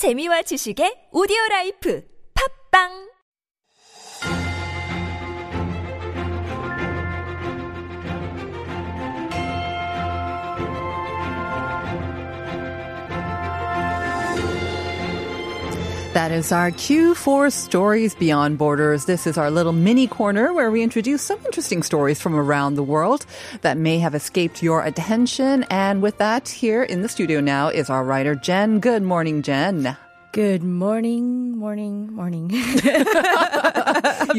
재미와 지식의 오디오 라이프. 팝빵 That is our cue for Stories Beyond Borders. This is our little mini corner where we introduce some interesting stories from around the world that may have escaped your attention. And with that, here in the studio now is our writer, Jen. Good morning, Jen. Good morning, morning, morning. you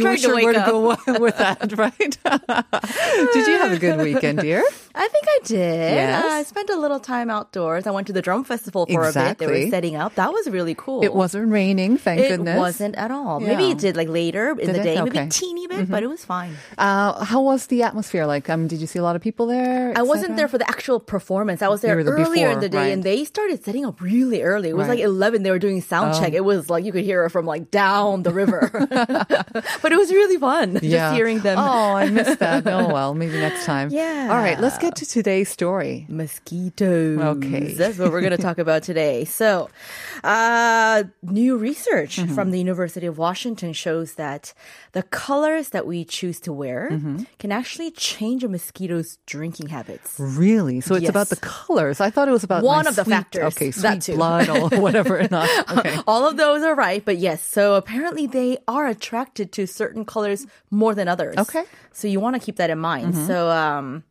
to sure where to go with that, right? Did you have a good weekend, dear? I think I did. Yes? Uh, I spent a little time outdoors. I went to the drum festival for a bit. They were setting up. That was really cool. It wasn't raining, thank It goodness. It wasn't at all. Maybe it did like later in Did the day, maybe Okay. Mm-hmm. a teeny bit, but it was fine. Uh, how was the atmosphere like? Um, did you see a lot of people there? I wasn't there for the actual performance. I was there were there earlier before, in the day, right. and they started setting up really early. It was Right. like eleven. They were doing sound Oh. check. It was like you could hear it from like down the river, but it was really fun just hearing them. Oh, I missed that. Oh well, maybe next time. Yeah. All right, let's get to today's story. mosquitoes. Okay. That's what we're going to talk about today. So, uh, new research Mm-hmm. from the University of Washington shows that the colors that we choose to wear Mm-hmm. can actually change a mosquito's drinking habits. Really? So it's about the colors. I thought it was about One of the factors. Okay, That sweet blood or whatever. Not okay. All of those are right, but yes. So apparently they are attracted to certain colors more than others. Okay. Mm-hmm. So you want to keep that in mind. So, um,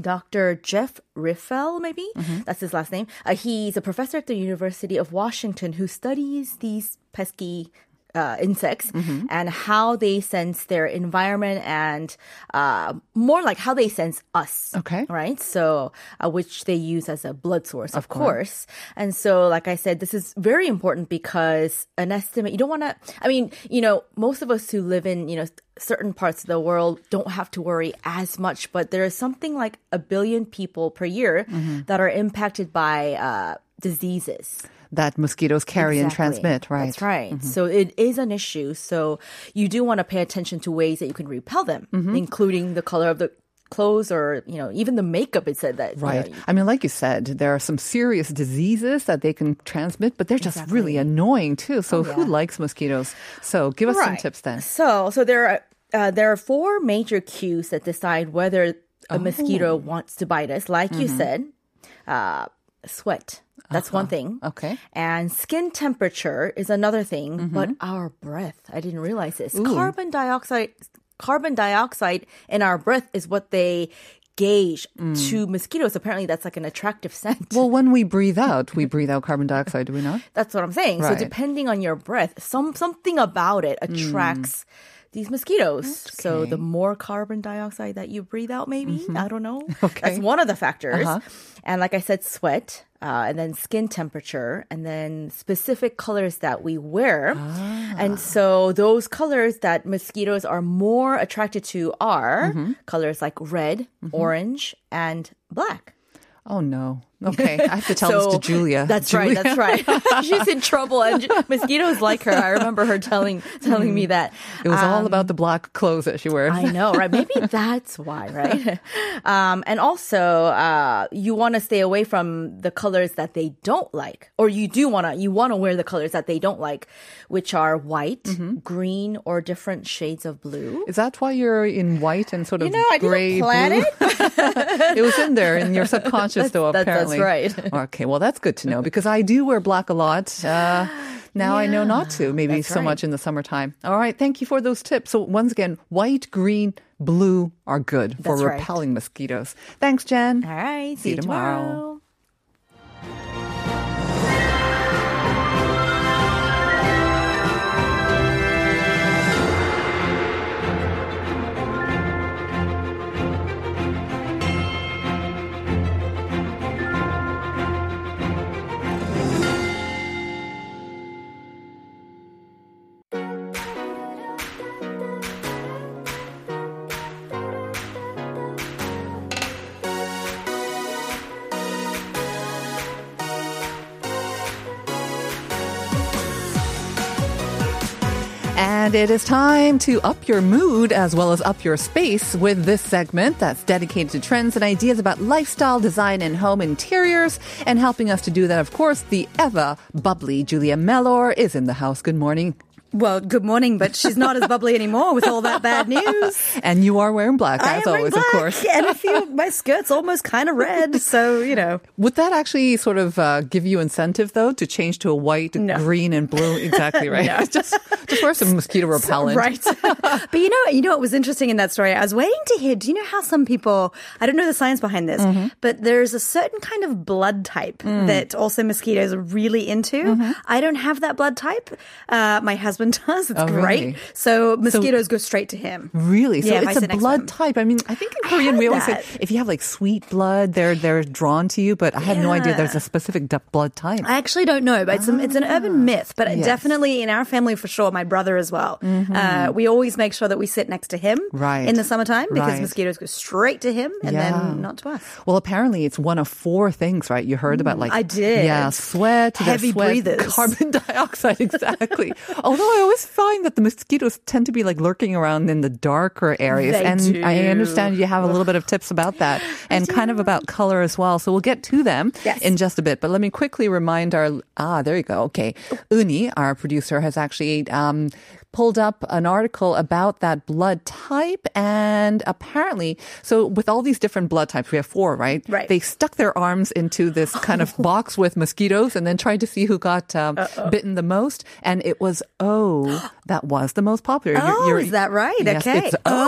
Dr. Jeff Riffell, maybe Mm-hmm. that's his last name. Uh, he's a professor at the University of Washington who studies these pesky uh, insects Mm-hmm. and how they sense their environment and uh, more like how they sense us. Okay. Right. So, uh, which they use as a blood source, of, course. And so, like I said, this is very important because an estimate, you don't want to, I mean, you know, most of us who live in, you know, certain parts of the world don't have to worry as much, but there is something like a billion people per year Mm-hmm. that are impacted by uh, diseases. That mosquitoes carry and transmit, right? Mm-hmm. That's right. So it is an issue. So you do want to pay attention to ways that you can repel them, Mm-hmm. including the color of the clothes or, you know, even the makeup. It said that. you know, Right. I mean, like you said, there are some serious diseases that they can transmit, but they're just really annoying too. So who likes mosquitoes? So give us some tips then. So, so there are uh, there are four major cues that decide whether a mosquito Oh. wants to bite us. Like you Mm-hmm. said, uh, sweat. That's one uh-huh. thing. Uh-huh. Okay. And skin temperature is another thing, mm-hmm. but our breath. I didn't realize this. Carbon dioxide carbon dioxide in our breath is what they gauge mm. to mosquitoes. Apparently that's like an attractive scent. Well, when we breathe out, we breathe out carbon dioxide, do we not? That's what I'm saying. Right. So depending on your breath, some something about it attracts mm. These mosquitoes. So the more carbon dioxide that you breathe out, maybe I don't know. Okay. That's one of the factors. Uh-huh. And like I said, sweat, uh, and then skin temperature, and then specific colors that we wear. And so those colors that mosquitoes are more attracted to are colors like red, orange, and black. Oh no. Okay, I have to tell this to Julia. That's Julia. right. That's right. She's in trouble, and mosquitoes like her. I remember her telling telling me that. It was all about the black clothes that she wears. Um, I know, right? Maybe that's why, right? Um, and also, uh, you want to stay away from the colors that they don't like, or you do want to you want to wear the colors that they don't like, which are white, Mm-hmm. green, or different shades of blue. Is that why you're in white and sort of You know, I gray didn't plan blue? it. it was in there in your subconscious, though. That's- that's right. Okay, well, that's good to know because I do wear black a lot. Uh, now I know not to. Maybe so right. much in the summertime. All right, thank you for those tips. So once again, white, green, blue are good for That's right. repelling mosquitoes. Thanks, Jen. All right. See you See, you tomorrow. tomorrow. And it is time to up your mood as well as up your space with this segment that's dedicated to trends and ideas about lifestyle, design, and home interiors. And helping us to do that, of course, the ever bubbly Julia Mellor is in the house. Good morning. Well, good morning, but she's not as bubbly anymore with all that bad news. And you are wearing black, I as always, black, of course. and I feel my skirt's almost kind of red. So you know, Would that actually sort of uh, give you incentive, though, to change to a white, No. green, and blue? Exactly right. No. just, just wear some mosquito repellent. right? but you know, you know what was interesting in that story? I was waiting to hear. Do you know how some people? I don't know the science behind this, Mm-hmm. but there's a certain kind of blood type Mm. that also mosquitoes are really into. Mm-hmm. I don't have that blood type. Uh, my husband does. It's Oh, great. really? So mosquitoes go straight to him. Really? So Yeah, it's a sit next to blood him. type. I mean, I think in Korean we always say if you have like sweet blood, they're they're drawn to you. But I had no idea there's a specific blood type. I actually don't know, but it's, a, it's an urban myth. But Ah, Yes. Mm-hmm. definitely in our family for sure, my brother as well. Uh, we always make sure that we sit next to him Right. in the summertime because Right. mosquitoes go straight to him and Yeah. then not to us. Well, apparently it's one of four things, right? You heard about like I did. yeah, sweat, Heavy sweat, breathers. carbon dioxide, exactly. Although I always find that the mosquitoes tend to be like lurking around in the darker areas, They and do. I understand you have a little bit of tips about that, and kind of about color as well. So we'll get to them Yes. in just a bit. But let me quickly remind our ah, there you go. Okay, Uni, our producer, has actually. Um, pulled up an article about that blood type and apparently so with all these different blood types we have four right Right. they stuck their arms into this kind of box with mosquitoes and then tried to see who got um, bitten the most and it was o that was the most popular Oh, is that right? yes, Okay. it's o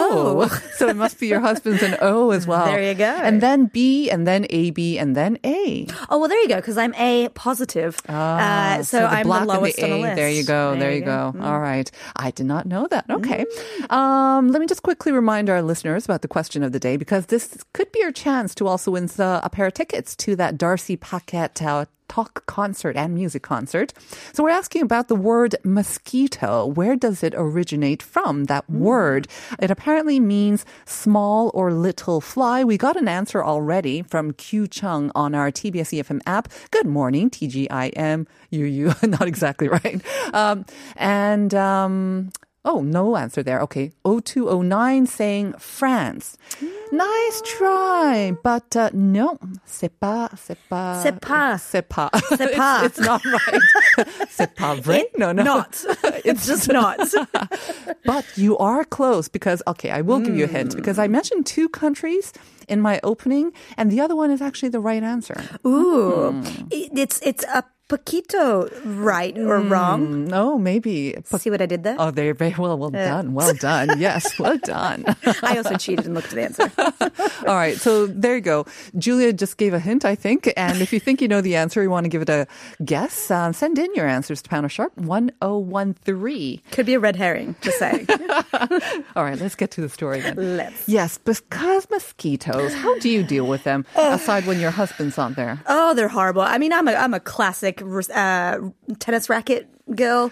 Oh. so it must be your husband's an o as well There you go. and then b and then ab and then a Oh, well, there you go, because I'm A positive. uh, so, the I'm the lowest the on the list. There you go. There, you go. All right. I did not know that. Okay. Um, let me just quickly remind our listeners about the question of the day because this could be your chance to also win the, a pair of tickets to that Darcy Paquet uh, talk concert and music concert. So we're asking about the word mosquito. Where does it originate from? That word. It apparently means small or little fly. We got an answer already from Q Chung on our TBS EFM app. Good morning, TGIM. You, you, not exactly right. Um, and, um, Oh, no answer there. Okay. 0209 saying France. Nice try. But uh, no, c'est pas, c'est pas. C'est pas. C'est pas. C'est pas. It's, it's not right. c'est pas vrai. No, no. Not. it's just not. But you are close because, okay, I will give you a hint because I mentioned two countries in my opening and the other one is actually the right answer. Ooh. Hmm. It- It's, it's a poquito right or wrong. No, maybe. See what I did there? Oh, they're very well, well uh. done. Well done. Yes, well done. I also cheated and looked at the answer. All right, so there you go. Julia just gave a hint, I think. And if you think you know the answer, you want to give it a guess, uh, send in your answers to Pounder Sharp 1013. Could be a red herring, just saying. All right, let's get to the story then. Let's. Yes, because mosquitoes, how do you deal with them uh. aside when your husband's not there? Oh, they're horrible. I mean, I'm a I'm a classic uh, tennis racket girl.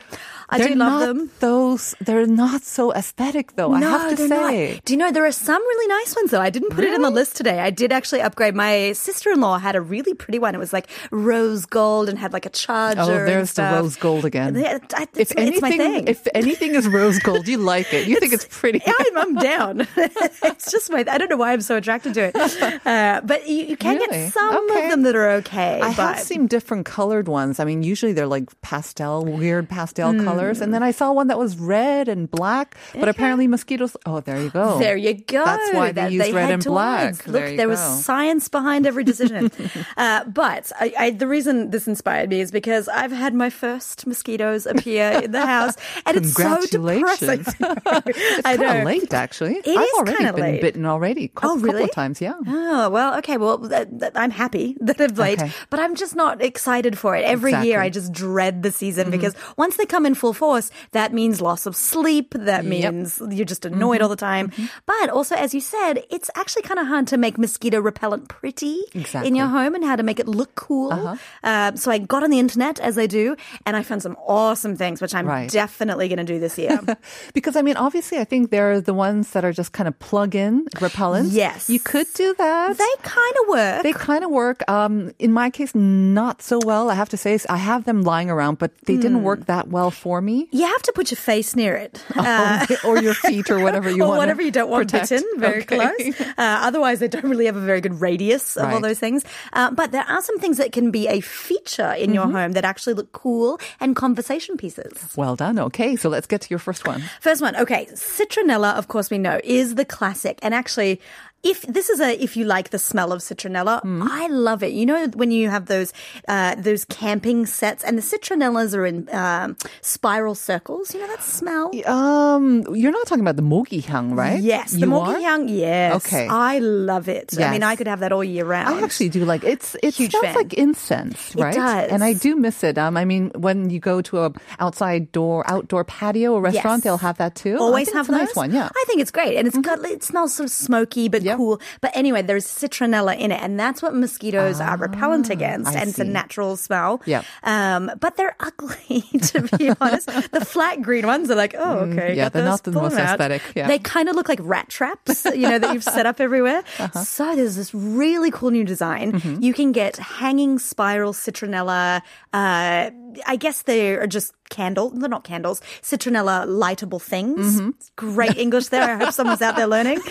I they're do love not them. those, they're not so aesthetic though, I have to say. not. Do you know there are some really nice ones though? I didn't put it in the list today. I did actually upgrade. My sister-in-law had a really pretty one. It was like rose gold and had like a charger. Oh, there's the rose gold again. If it's, it's my anything, thing. if anything is rose gold, you like it. You think it's pretty. Yeah, I'm, I'm down. it's just my. I don't know why I'm so attracted to it. Uh, but you, you can Really? get some Okay. of them that are okay. I but have seen different colored ones. I mean, usually they're like pastel, weird pastel Hmm. colors. And then I saw one that was red and black, but apparently mosquitoes. Oh, there you go. There you go. That's why they That use red head and black. towards. Look, There there was science behind every decision. uh, but I, I, the reason this inspired me is because I've had my first mosquitoes appear in the house, and it's so depressing. Congratulations. I Kind of late, actually. It I've already been late. bitten already. A Oh, couple really? of times, yeah. Oh, well, okay. Well, th- th- I'm happy that I've late, Okay. but I'm just not excited for it. Every year Exactly. Mm-hmm. I just dread the season because once they come in full force, that means loss of sleep. That Yep. Mm-hmm. means you're just annoyed all the time. But also, as you said, it's actually kind of hard to make mosquito repellent pretty Exactly. in your home and how to make it look cool. Uh-huh. Um, so I got on the internet as I do, and I found some awesome things, which I'm Right. definitely going to do this year. Because I mean, obviously, I think they're the ones that are just kind of plug-in repellents. Yes. you could do that. they kind of work. They kind of work. Um, in my case, not so well. I have to say I have them lying around, but they didn't work that well for me. You have to put your face near it. Uh, or your feet or whatever you or want. whatever you don't want protect. bitten, very Okay. close. Uh, otherwise, they don't really have a very good radius of all those things. Uh, but there are some things that can be a feature in Mm-hmm. your home that actually look cool and conversation pieces. Well done. Okay, so let's get to your first one. First one, okay, citronella, of course we know, is the classic. And actually, if this is a if you like the smell of citronella, Hmm. I love it. You know when you have those uh, those camping sets and the citronellas are in um, spiral circles. You know that smell. Um, you're not talking about the mogihyang, right? Yes, the You mogi are? young. Yes, Okay. I love it. Yes. I mean, I could have that all year round. I actually do like it's it Huge smells fan. like incense, It right? does. And I do miss it. Um, I mean, when you go to a outside door outdoor patio or restaurant, Yes. they'll have that too. Always have it's a nice one, yeah. Mm-hmm. I think it's great, and it's got it smells sort of smoky but Yep. cool. But anyway, there's citronella in it, and that's what mosquitoes are repellent against, Ah, I and it's a natural smell. Yep. Um, but they're ugly to be honest. The flat green ones are like, oh, okay, Mm, yeah, they're not the most out. aesthetic, yeah. They kind of look like rat traps, you know, that you've set up everywhere. Uh-huh. So there's this really cool new design. Mm-hmm. You can get hanging spiral citronella. Uh, I guess they are just candle. They're not candles. Citronella lightable things. Mm-hmm. Great English there. I hope someone's out there learning.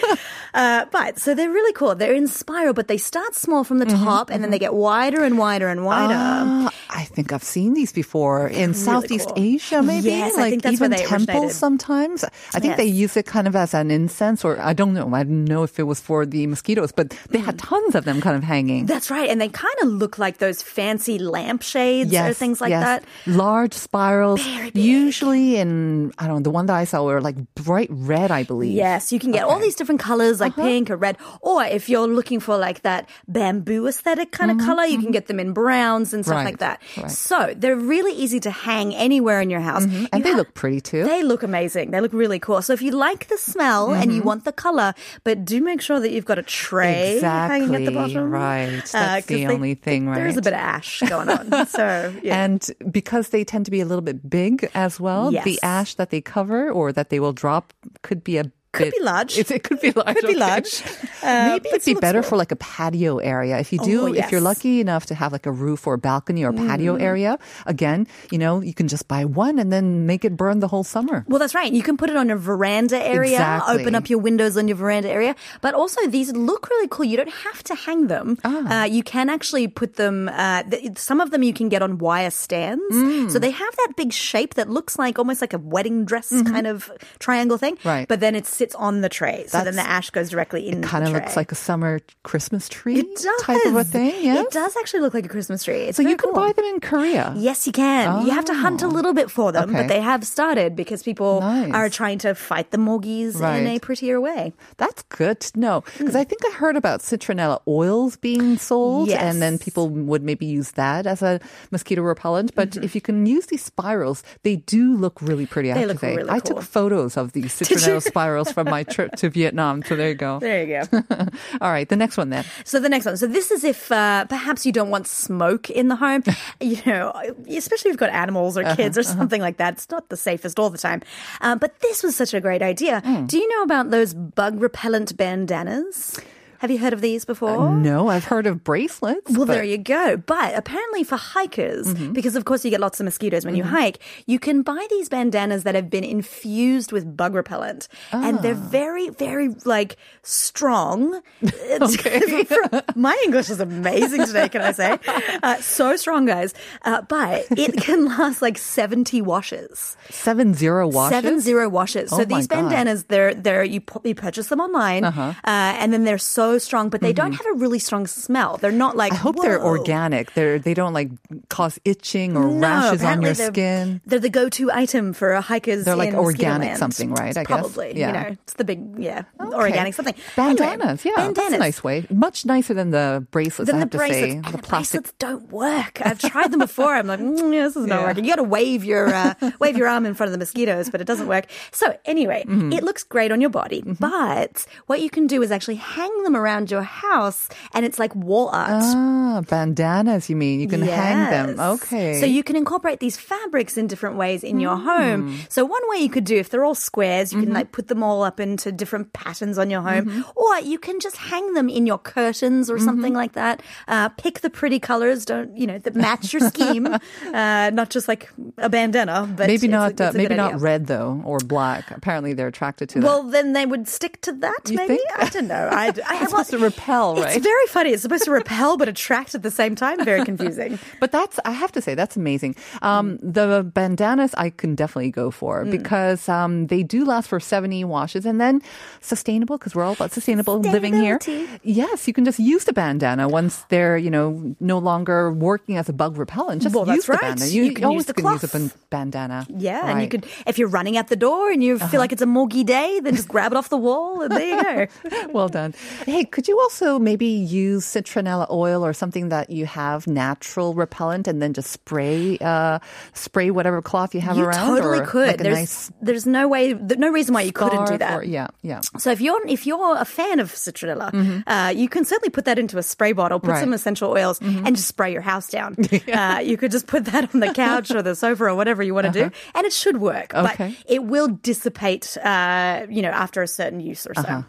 Uh, but so they're really cool. They're in spiral, but they start small from the top and then they get wider and wider and wider. Ah, I think I've seen these before in Southeast cool. Asia, maybe. Yes, like think that's where even temples originated. sometimes. I think they use it kind of as an incense, or I don't know. I don't know if it was for the mosquitoes, but they had tons of them kind of hanging. That's right. And they kind of look like those fancy lampshades or things like yes. that. Large spirals, usually in I don't know. The one that I saw were like bright red, I believe. Yes, you can get all these different colors Uh-huh. like pink or red. Or if you're looking for like that bamboo aesthetic kind of color, you can get them in browns and stuff Mm-hmm, Right, like that. Right. So they're really easy to hang anywhere in your house. and You they ha- look pretty too. They look amazing. They look really cool. So if you like the smell and Mm-hmm. you want the color, but do make sure that you've got a tray hanging at the bottom. right. Uh, That's 'cause the they- only thing, right? There is a bit of ash going on. So yeah. And because they tend to be a little bit big as well, the ash that they cover or that they will drop could be a Could bit- be large. It, it could be large. It could be large. Uh, Maybe it'd be better for like a patio area. If you do, Oh, if you're lucky enough to have like a roof or a balcony or patio Mm. area, again, you know, you can just buy one and then make it burn the whole summer. Well, that's right. You can put it on your veranda area, Exactly. open up your windows on your veranda area. But also, these look really cool. You don't have to hang them. Ah. Uh, you can actually put them, uh, th- some of them you can get on wire stands. Mm. So they have that big shape that looks like almost like a wedding dress kind of triangle thing. Mm-hmm. Right. But then it sits on the tray. So then the ash goes directly in It Kind of looks like a summer Christmas tree it does. type of a thing. Yes? It does actually look like a Christmas tree. It's So you can cool. buy them in Korea. Yes, you can. You have to hunt a oh. little bit for them, Oh. but they have started because people Nice. are trying to fight the morgies in a prettier way. That's good to know because I hmm. think I heard about citronella oils being sold, Yes. and then people would maybe use that as a mosquito repellent. But mm-hmm. if you can use these spirals, they do look really pretty. I They look really I cool. took photos of these citronella spirals from my trip to Vietnam. So there you go. There you go. All right, the next one then. so the next one. So this is if uh, perhaps you don't want smoke in the home, you know, especially if you've got animals or Uh-huh, kids or something like that. It's not the safest all the time. Uh, but this was such a great idea. Hmm. Do you know about those bug repellent bandanas? Have you heard of these before? No, I've heard of bracelets. Well, but- there you go. But apparently, for hikers, Mm-hmm. because of course you get lots of mosquitoes when you hike, you can buy these bandanas that have been infused with bug repellent, and they're Ah. very, very like strong. My English is amazing today. Can I say? Uh, so strong, guys. Uh, but it can last like seventy washes. seven zero washes. Seven zero washes. Oh so these God. Uh-huh. bandanas, they're they're you, you purchase them online, uh and then they're so strong, but they don't have a really strong smell. They're not like. Mm-hmm. I hope they're organic. They're they don't like cause itching or No, rashes on your they're, skin. They're the go-to item for a hikers. They're like organic something, right? I guess. Probably. Yeah. You know, it's the big yeah Okay. organic something. Anyway, Bandanas, yeah, that's a nice way. Much nicer than the bracelets. Then I the have to bracelets, say, the the plastic. bracelets don't work. I've tried them before. I'm like, mm, this is not Yeah. Mm-hmm. working. You got to wave your uh, wave your arm in front of the mosquitoes, but it doesn't work. So anyway, it looks great on your body. But what you can do is actually hang them around your house, and it's like wall art. Ah, bandanas, you mean? You can hang them. Okay. So you can incorporate these fabrics in different ways in your home. Hmm. So one way you could do, if they're all squares, you can Mm-hmm. like put them all up into different patterns on your home, or you can just hang them in your curtains or something Mm-hmm. like that. Uh, pick the pretty colors, don't you know, that match your scheme. uh, not just like a bandana, but maybe it's a- not. it's uh, a good maybe not idea. red though, or black. Apparently, they're attracted to that. Well, then they would stick to that. You maybe think? I don't know. I, I It's supposed to repel, right? It's very funny. It's supposed to repel but attract at the same time. Very confusing. But that's, I have to say, that's amazing. Um, Mm. The bandanas I can definitely go for because um, they do last for 70 washes and then sustainable because we're all about sustainable living here. Yes, you can just use the bandana once they're, you know, no longer working as a bug repellent. Just Well, use that's the right. bandana. You can always use the can use a ban- bandana. Yeah, and you Right. Uh-huh. could, if you're running out the door and you feel like it's a moggy day, then just grab it off the wall and there you go. well done. Hey, could you also maybe use citronella oil or something that you have natural repellent and then just spray uh, spray whatever cloth you have you around? totally could. Like there's nice there's no way, no reason why you couldn't do that. or- yeah, yeah. So if you're if you're a fan of citronella, uh, you can certainly put that into a spray bottle, put Mm-hmm. Right. Mm-hmm. some essential oils, and just spray your house down. uh, you could just put that on the couch or the sofa or whatever you want to do, and it should work. Uh-huh. Okay. But it will dissipate, uh, you know, after a certain use or so. Uh-huh.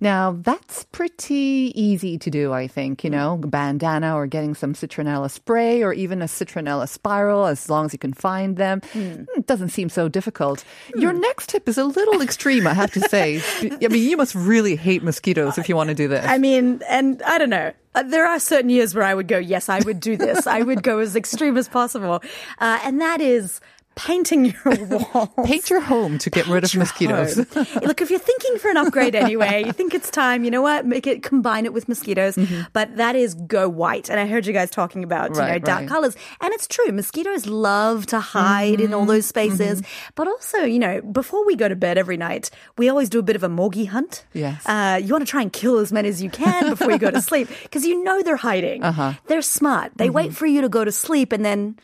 Now that's pretty easy to do, I think. You know, bandana or getting some citronella spray or even a citronella spiral, as long as you can find them. Hmm. It doesn't seem so difficult. Your next tip is a little extreme, I have to say. I mean, you must really hate mosquitoes if you want to do this. I mean, and I don't know. Uh, there are certain years where I would go, yes, I would do this. I would go as extreme as possible. Uh, and that is painting your wall. Paint your home to get rid of mosquitoes. Look, if you're thinking for an upgrade anyway, you think it's time, you know what? Make it, combine it with mosquitoes. But that is go white. And I heard you guys talking about, you know, Mm-hmm. Dark right. colors. And it's true. Mosquitoes love to hide in all Mm-hmm. those spaces. But also, you know, before we go to bed every night, we always do a bit of a morgie hunt. Yes. Uh, you want to try and kill as many as you can before you go to sleep because you know they're hiding. Uh-huh. They're smart. They Mm-hmm. wait for you to go to sleep and then.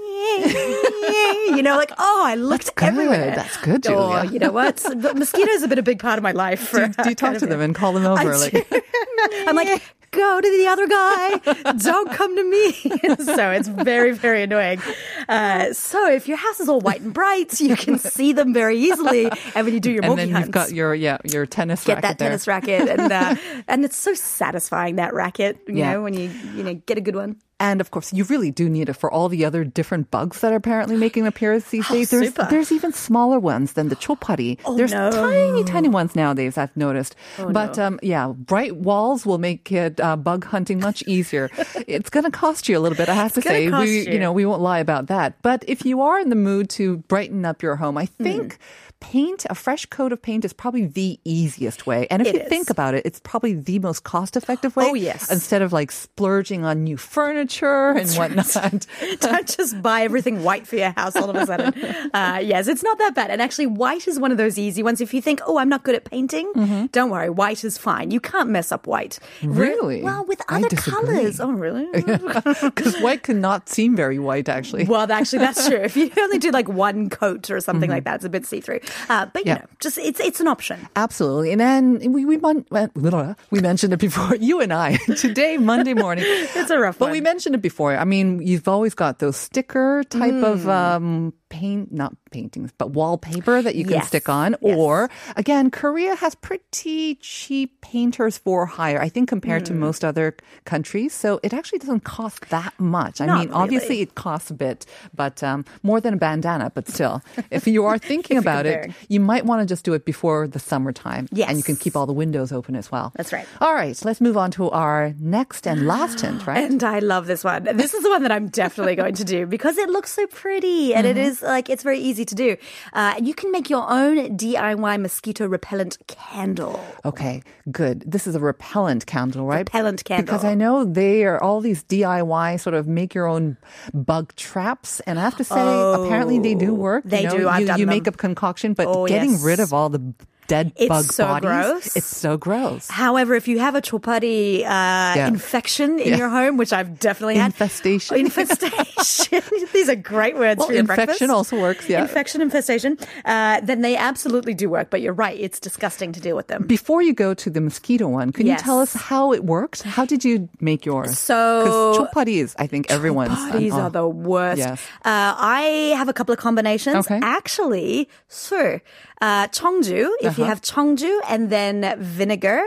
you know, like oh, I looked That's good. everywhere. That's good, Oh, Julia. you know what? Mosquitoes have been a big part of my life. do, do you talk to them and call them over? I like, I'm like, go to the other guy. Don't come to me. so it's very, very annoying. Uh, so if your house is all white and bright, you can see them very easily. And when you do your and then you've got your yeah your tennis get racket that there. tennis racket, and uh, and it's so satisfying that racket. You Yeah. know when you you know get a good one. And of course, you really do need it for all the other different bugs that are apparently making appearance these Oh, days. There's super. there's even smaller ones than the chopari. Oh, There's no. Tiny, tiny ones nowadays. I've noticed. Oh, but um, yeah, bright walls will make it uh, bug hunting much easier. it's going to cost you a little bit, I have to gonna say. cost we, you. know, we won't lie about that. But if you are in the mood to brighten up your home, I Hmm. think. Paint, a fresh coat of paint is probably the easiest way. And if It you is. think about it, it's probably the most cost effective way. Oh, yes. Instead of like splurging on new furniture and whatnot. Don't just buy everything white for your house all of a sudden. Uh, yes, it's not that bad. And actually, white is one of those easy ones. If you think, oh, I'm not good at painting, don't worry, white is fine. You can't mess up white. Re- Really? Well, with other colors. Oh, really? Because white cannot seem very white, actually. Well, actually, that's true. If you only do like one coat or something like that, it's a bit see through. Uh, but you. Yeah. know, just it's it's an option. Absolutely. And then we we, mon- we mentioned it before. You and I today, Monday morning. It's a rough But one. we mentioned it before. I mean, you've always got those sticker type of Mm. um, paint, not paintings, but wallpaper that you can Yes. stick on. Yes. Or again, Korea has pretty cheap painters for hire, I think, compared Mm. to most other countries. So it actually doesn't cost that much. I Not mean, obviously it costs a bit, but um, more than a bandana. But still, if you are thinking about it, you might want to just do it before the summertime. And you can keep all the windows open as well. That's right. All right, let's move on to our next and last hint, right? And I love this one. This is the one that I'm definitely going to do because it looks so pretty and it Mm-hmm. is like it's very easy to do. Uh, and you can make your own DIY mosquito repellent candle. Okay, good. This is a repellent candle, right? Repellent candle. Because I know they are all these DIY sort of make your own bug traps, and I have to say, apparently they do work. Oh, they you know, do. I've You, done you them. make a concoction, but Oh, getting yes. rid of all the dead It's bug so bodies. gross. It's so gross. However, if you have a chopari uh, infection in Yeah. your home, which I've definitely had, Infestation. infestation. These are great words Well, for your infection breakfast. also works, yeah. infection, infestation. Uh, then they absolutely do work. But you're right; it's disgusting to deal with them. Before you go to the mosquito one, can Yes. you tell us how it worked? How did you make yours? So- chopari is, I think, everyone's. Parties oh. are the worst. Yes. Uh, I have a couple of combinations. Okay. Actually, so uh, 청주, if you Uh-huh. have chongju and then vinegar.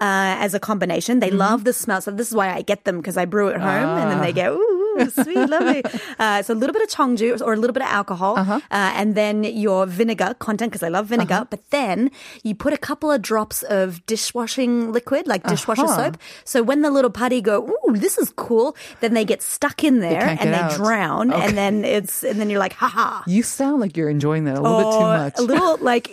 Uh, as a combination, they Mm-hmm. love the smell. So this is why I get them because I brew at home, and then Ah. they go, "Ooh, sweet, lovely." Uh, so a little bit of chongju or a little bit of alcohol, Uh-huh. uh, and then your vinegar content because I love vinegar. But then you put a couple of drops of dishwashing liquid, like dishwasher Uh-huh. soap. So when the little putty go, "Ooh, this is cool," then they get stuck in there can't and they out. drown, Okay. and then it's and then you're like, haha. You sound like you're enjoying that a little bit too much. A little like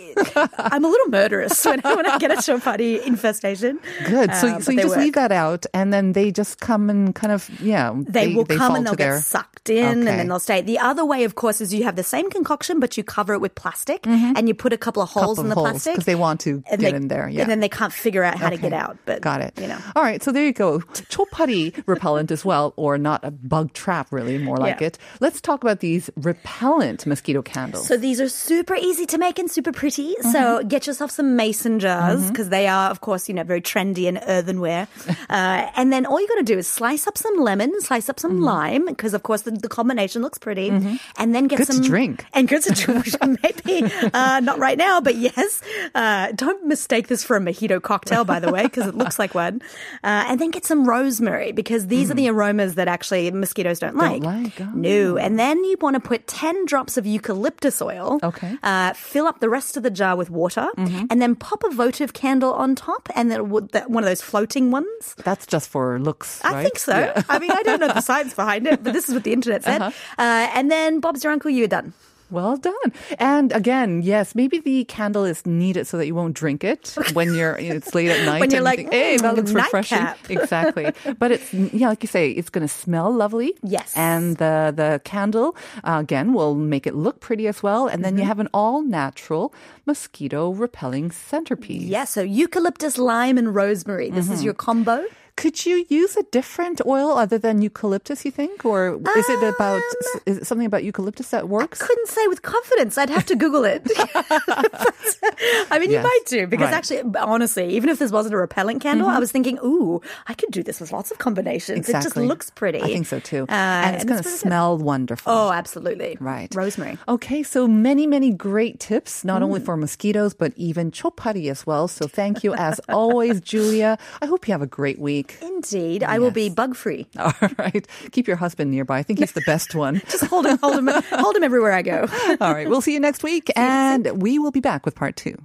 I'm a little murderous when, when I get a chopari infestation. Good. So, Uh, so you they just leave that out, and then they just come and kind of, yeah. They, will come fall and they'll get sucked in and then they'll stay. The other way, of course, is you have the same concoction, but you cover it with plastic and you put a couple of holes couple in the holes, plastic. 'cause they want to and get they- in there, yeah. And then they can't figure out how to get out. But Got it. You know. All right. So there you go. Chopari repellent as well, or not a bug trap, really, more like Yeah. it. Let's talk about these repellent mosquito candles. So these are super easy to make and super pretty. Mm-hmm. So get yourself some mason jars because they are, of course, you know, very trendy and earthenware. uh, and then all you got to do is slice up some lemon, slice up some Mm-hmm. lime because, of course, the, the combination looks pretty. And then get Good some drink. and good to drink. Maybe uh, not right now, but yes. Uh, don't mistake this for a mojito cocktail, by the way, because it looks like one. Uh, and then get some rosemary because these are the aromas that actually mosquitoes don't like. like, oh. No. And then you want to put 10 drops of eucalyptus oil. Okay. Uh, fill up the rest of the jar with water and then pop a votive candle on top and then one of those floating ones. That's just for looks, I right? think so. I mean, I don't know the science behind it, but this is what the internet said. uh and then Bob's your uncle, you're done. Well done. And again, yes, maybe the candle is needed so that you won't drink it when you're it's late at night. When you're you like, think, hey, that "Mm, looks refreshing. nightcap." exactly. But it's yeah, like you say, it's going to smell lovely. Yes. And the the candle uh, again will make it look pretty as well. And then you Mm-hmm. have an all natural mosquito repelling centerpiece. Yeah, so eucalyptus, lime, and rosemary. This is your combo. Could you use a different oil other than eucalyptus? You think, or is it about Um, is it something about eucalyptus that works? I couldn't say with confidence. I'd have to Google it. I mean, Yes. you might do because Right. actually, honestly, even if this wasn't a repellent candle, I was thinking, ooh, I could do this with lots of combinations. It just looks pretty. I think so too. Uh, and it's going to really good. smell wonderful. Oh, absolutely. Right. Rosemary. Okay, so many, many great tips, not only Mm. for mosquitoes, but even chopari as well. So thank you as always, Julia. I hope you have a great week. Indeed. I will be bug free. All right. Keep your husband nearby. I think he's the best one. Just hold him, hold him, hold him everywhere I go. All right. We'll see you next week. And we will be back with part two.